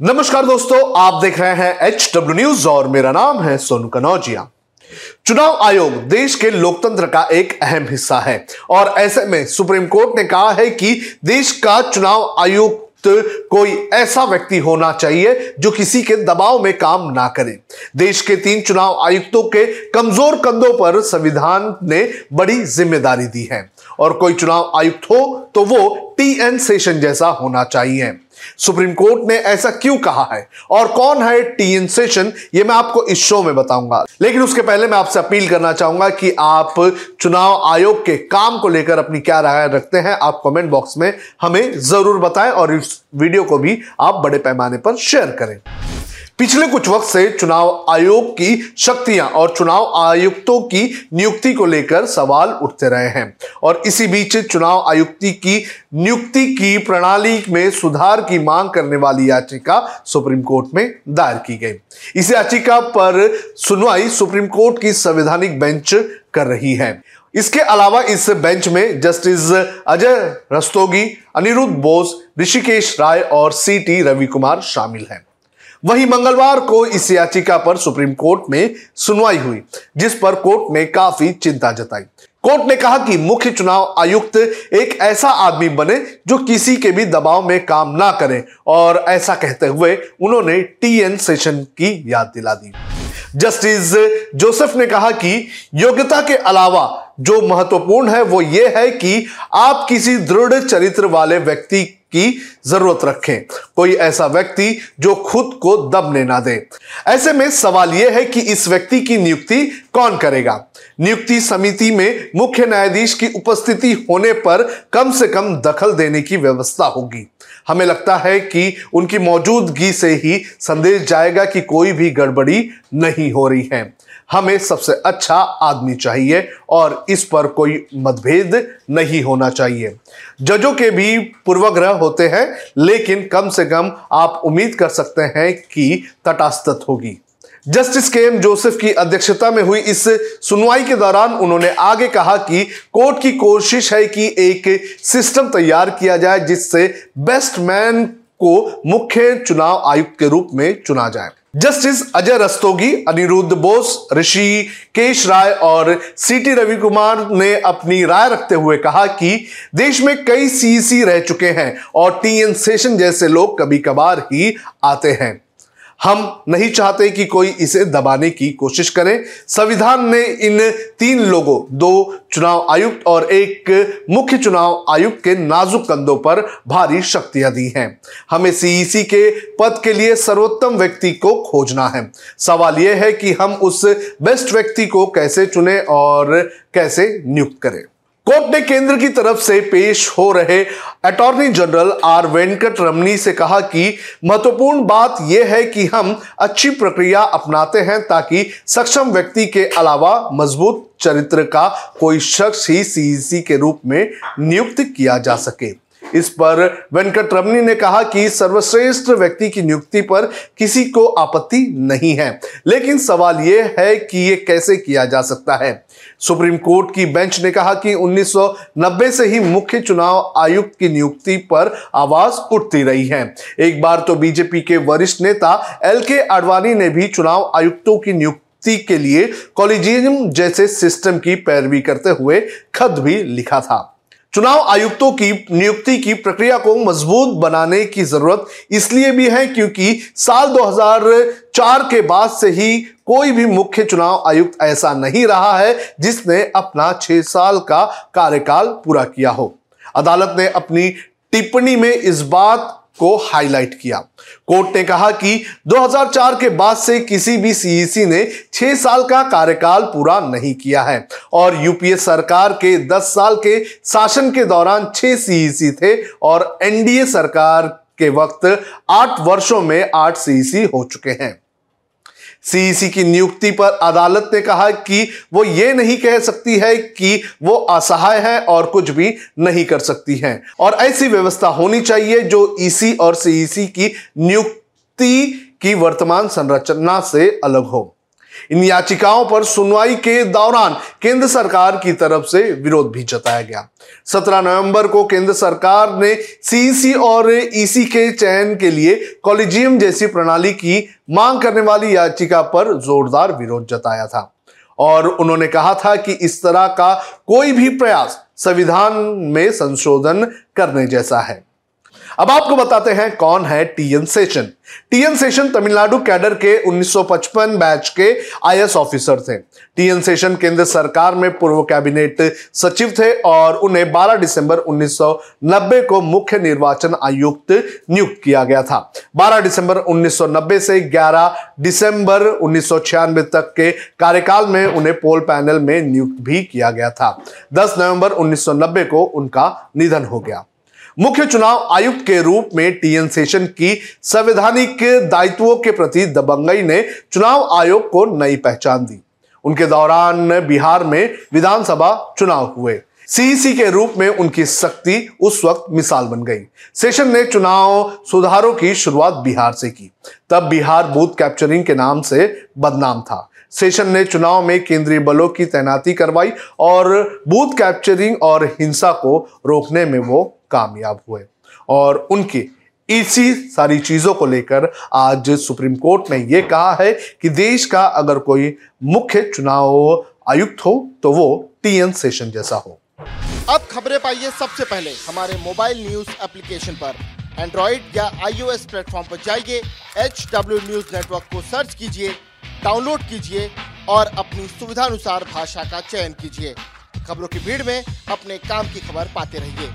नमस्कार दोस्तों, आप देख रहे हैं एच डब्ल्यू न्यूज़ और मेरा नाम है सोनू कनौजिया। चुनाव आयोग देश के लोकतंत्र का एक अहम हिस्सा है और ऐसे में सुप्रीम कोर्ट ने कहा है कि देश का चुनाव आयुक्त कोई ऐसा व्यक्ति होना चाहिए जो किसी के दबाव में काम ना करे। देश के तीन चुनाव आयुक्तों के कमज़ोर कंधों पर संविधान ने बड़ी ज़िम्मेदारी दी है। और कोई चुनाव आयुक्त हो तो वो टी एन सेशन जैसा होना चाहिए। सुप्रीम कोर्ट ने ऐसा क्यों कहा है? और कौन है टी एन सेशन? ये मैं आपको इस शो में बताऊँगा। लेकिन उसके पहले मैं आपसे अपील करना चाहूँगा कि आप चुनाव आयोग के काम को लेकर अपनी क्या राय रखते हैं, आप कमेंट बॉक्स में हमें ज़रूर बताएँ और इस वीडियो को भी आप बड़े पैमाने पर शेयर करें। पिछले कुछ वक्त से चुनाव आयोग की शक्तियाँ और चुनाव आयुक्तों की नियुक्ति को लेकर सवाल उठते रहे हैं। और इसी बीच चुनाव आयुक्ति की नियुक्ति की प्रणाली में सुधार की मांग करने वाली याचिका सुप्रीम कोर्ट में दायर की गई। इस याचिका पर सुनवाई सुप्रीम कोर्ट की संवैधानिक बेंच कर रही है। इसके अलावा इस बेंच में जस्टिस अजय रस्तोगी, अनिरुद्ध बोस, ऋषिकेश राय और सी टी रवि कुमार शामिल हैं। वहीं मंगलवार को इस याचिका पर सुप्रीम कोर्ट में सुनवाई हुई, जिस पर कोर्ट ने काफ़ी चिंता जताई। कोर्ट ने कहा कि मुख्य चुनाव आयुक्त एक ऐसा आदमी बने जो किसी के भी दबाव में काम ना करे, और ऐसा कहते हुए उन्होंने टीएन सेशन की याद दिला दी। जस्टिस जोसेफ ने कहा कि योग्यता के अलावा जो महत्वपूर्ण है वो ये है कि आप किसी दृढ़ चरित्र वाले व्यक्ति की ज़रूरत रखें। कोई ऐसा व्यक्ति जो खुद को दबने ना दे। ऐसे में सवाल यह है कि इस व्यक्ति की नियुक्ति कौन करेगा? नियुक्ति समिति में मुख्य न्यायाधीश की उपस्थिति होने पर कम से कम दखल देने की व्यवस्था होगी। हमें लगता है कि उनकी मौजूदगी से ही संदेश जाएगा कि कोई भी गड़बड़ी नहीं हो रही है। हमें सबसे अच्छा आदमी चाहिए और इस पर कोई मतभेद नहीं होना चाहिए। जजों के भी पूर्वग्रह होते हैं, लेकिन कम से कम आप उम्मीद कर सकते हैं कि तटास्तत होगी। जस्टिस के एम जोसेफ की अध्यक्षता में हुई इस सुनवाई के दौरान उन्होंने आगे कहा कि कोर्ट की कोशिश है कि एक सिस्टम तैयार किया जाए जिससे बेस्ट मैन को मुख्य चुनाव आयुक्त के रूप में चुना जाए। जस्टिस अजय रस्तोगी, अनिरुद्ध बोस, ऋषि केश राय और सीटी रवि कुमार ने अपनी राय रखते हुए कहा कि देश में कई सीसी रह चुके हैं और टी एन सेशन जैसे लोग कभी कभार ही आते हैं। हम नहीं चाहते कि कोई इसे दबाने की कोशिश करे। संविधान ने इन तीन लोगों, दो चुनाव आयुक्त और एक मुख्य चुनाव आयुक्त के नाजुक कंधों पर भारी शक्तियाँ दी हैं। हमें सीईसी के पद के लिए सर्वोत्तम व्यक्ति को खोजना है। सवाल यह है कि हम उस बेस्ट व्यक्ति को कैसे चुने और कैसे नियुक्त करें। कोर्ट ने केंद्र की तरफ़ से पेश हो रहे attorney general R Venkataramani से कहा कि महत्वपूर्ण बात यह है कि हम अच्छी प्रक्रिया अपनाते हैं ताकि सक्षम व्यक्ति के अलावा मज़बूत चरित्र का कोई शख्स ही सीईसी के रूप में नियुक्त किया जा सके। इस पर वेंकट रमनी ने कहा कि सर्वश्रेष्ठ व्यक्ति की नियुक्ति पर किसी को आपत्ति नहीं है। लेकिन सवाल यह है कि यह कैसे किया जा सकता है? सुप्रीम कोर्ट की बेंच ने कहा कि 1990 से ही मुख्य चुनाव आयुक्त की नियुक्ति पर आवाज़ उठती रही है। एक बार तो बीजेपी के वरिष्ठ नेता एल के आडवाणी ने भी चुनाव आयुक्तों की नियुक्ति के लिए कॉलेजियम जैसे सिस्टम की पैरवी करते हुए खत भी लिखा था। चुनाव आयुक्तों की नियुक्ति की प्रक्रिया को मज़बूत बनाने की ज़रूरत इसलिए भी है क्योंकि साल 2004 के बाद से ही कोई भी मुख्य चुनाव आयुक्त ऐसा नहीं रहा है जिसने अपना छह साल का कार्यकाल पूरा किया हो। अदालत ने अपनी टिप्पणी में इस बात को हाईलाइट किया। कोर्ट ने कहा कि 2004 के बाद से किसी भी सीईसी ने छह साल का कार्यकाल पूरा नहीं किया है और यूपीए सरकार के 10 साल के शासन के दौरान छह सीईसी थे और एनडीए सरकार के वक्त आठ वर्षों में आठ सीईसी हो चुके हैं। सीईसी की नियुक्ति पर अदालत ने कहा कि वो ये नहीं कह सकती है कि वो असहाय है और कुछ भी नहीं कर सकती है। और ऐसी व्यवस्था होनी चाहिए जो ईसी और सीईसी की नियुक्ति की वर्तमान संरचना से अलग हो। इन याचिकाओं पर सुनवाई के दौरान केंद्र सरकार की तरफ़ से विरोध भी जताया गया। 17 नवंबर को केंद्र सरकार ने सीईसी और ईसी के चयन के लिए कॉलेजियम जैसी प्रणाली की मांग करने वाली याचिका पर जोरदार विरोध जताया था। और उन्होंने कहा था कि इस तरह का कोई भी प्रयास संविधान में संशोधन करने जैसा है। अब आपको बताते हैं कौन है TN Seshan. TN Seshan Tamil Nadu cadre के 1955 बैच के आईएएस ऑफिसर थे। टीएन सेशन केंद्र सरकार में पूर्व कैबिनेट सचिव थे और उन्हें 12 दिसंबर 1990 को मुख्य निर्वाचन आयुक्त नियुक्त किया गया था। 12 दिसंबर 1990 से 11 दिसंबर उन्नीस सौ छियानबे तक के कार्यकाल में उन्हें पोल पैनल में नियुक्त भी किया गया था। 10 नवंबर 1990 को उनका निधन हो गया। मुख्य चुनाव आयुक्त के रूप में टीएन सेशन की संवैधानिक दायित्वों के प्रति दबंगई ने चुनाव आयोग को नई पहचान दी। उनके दौरान बिहार में विधानसभा चुनाव हुए। सीईसी के रूप में उनकी शक्ति उस वक्त मिसाल बन गई। सेशन ने चुनाव सुधारों की शुरुआत बिहार से की। तब बिहार बूथ कैप्चरिंग के नाम से बदनाम था। सेशन ने चुनाव में केंद्रीय बलों की तैनाती करवाई और बूथ कैप्चरिंग और हिंसा को रोकने में वो कामयाब हुए। और उनकी इसी सारी चीज़ों को लेकर आज सुप्रीम कोर्ट ने यह कहा है कि देश का अगर कोई मुख्य चुनाव आयुक्त हो तो वो टीएन सेशन जैसा हो। अब खबरें पाइए सबसे पहले हमारे मोबाइल न्यूज़ एप्लीकेशन पर। एंड्रॉइड या आईओएस प्लेटफॉर्म पर जाइए एच डब्ल्यू न्यूज़ नेटवर्क को सर्च कीजिए, डाउनलोड कीजिए और अपनी सुविधानुसार भाषा का चयन कीजिए। खबरों की भीड़ में अपने काम की खबर पाते रहिए।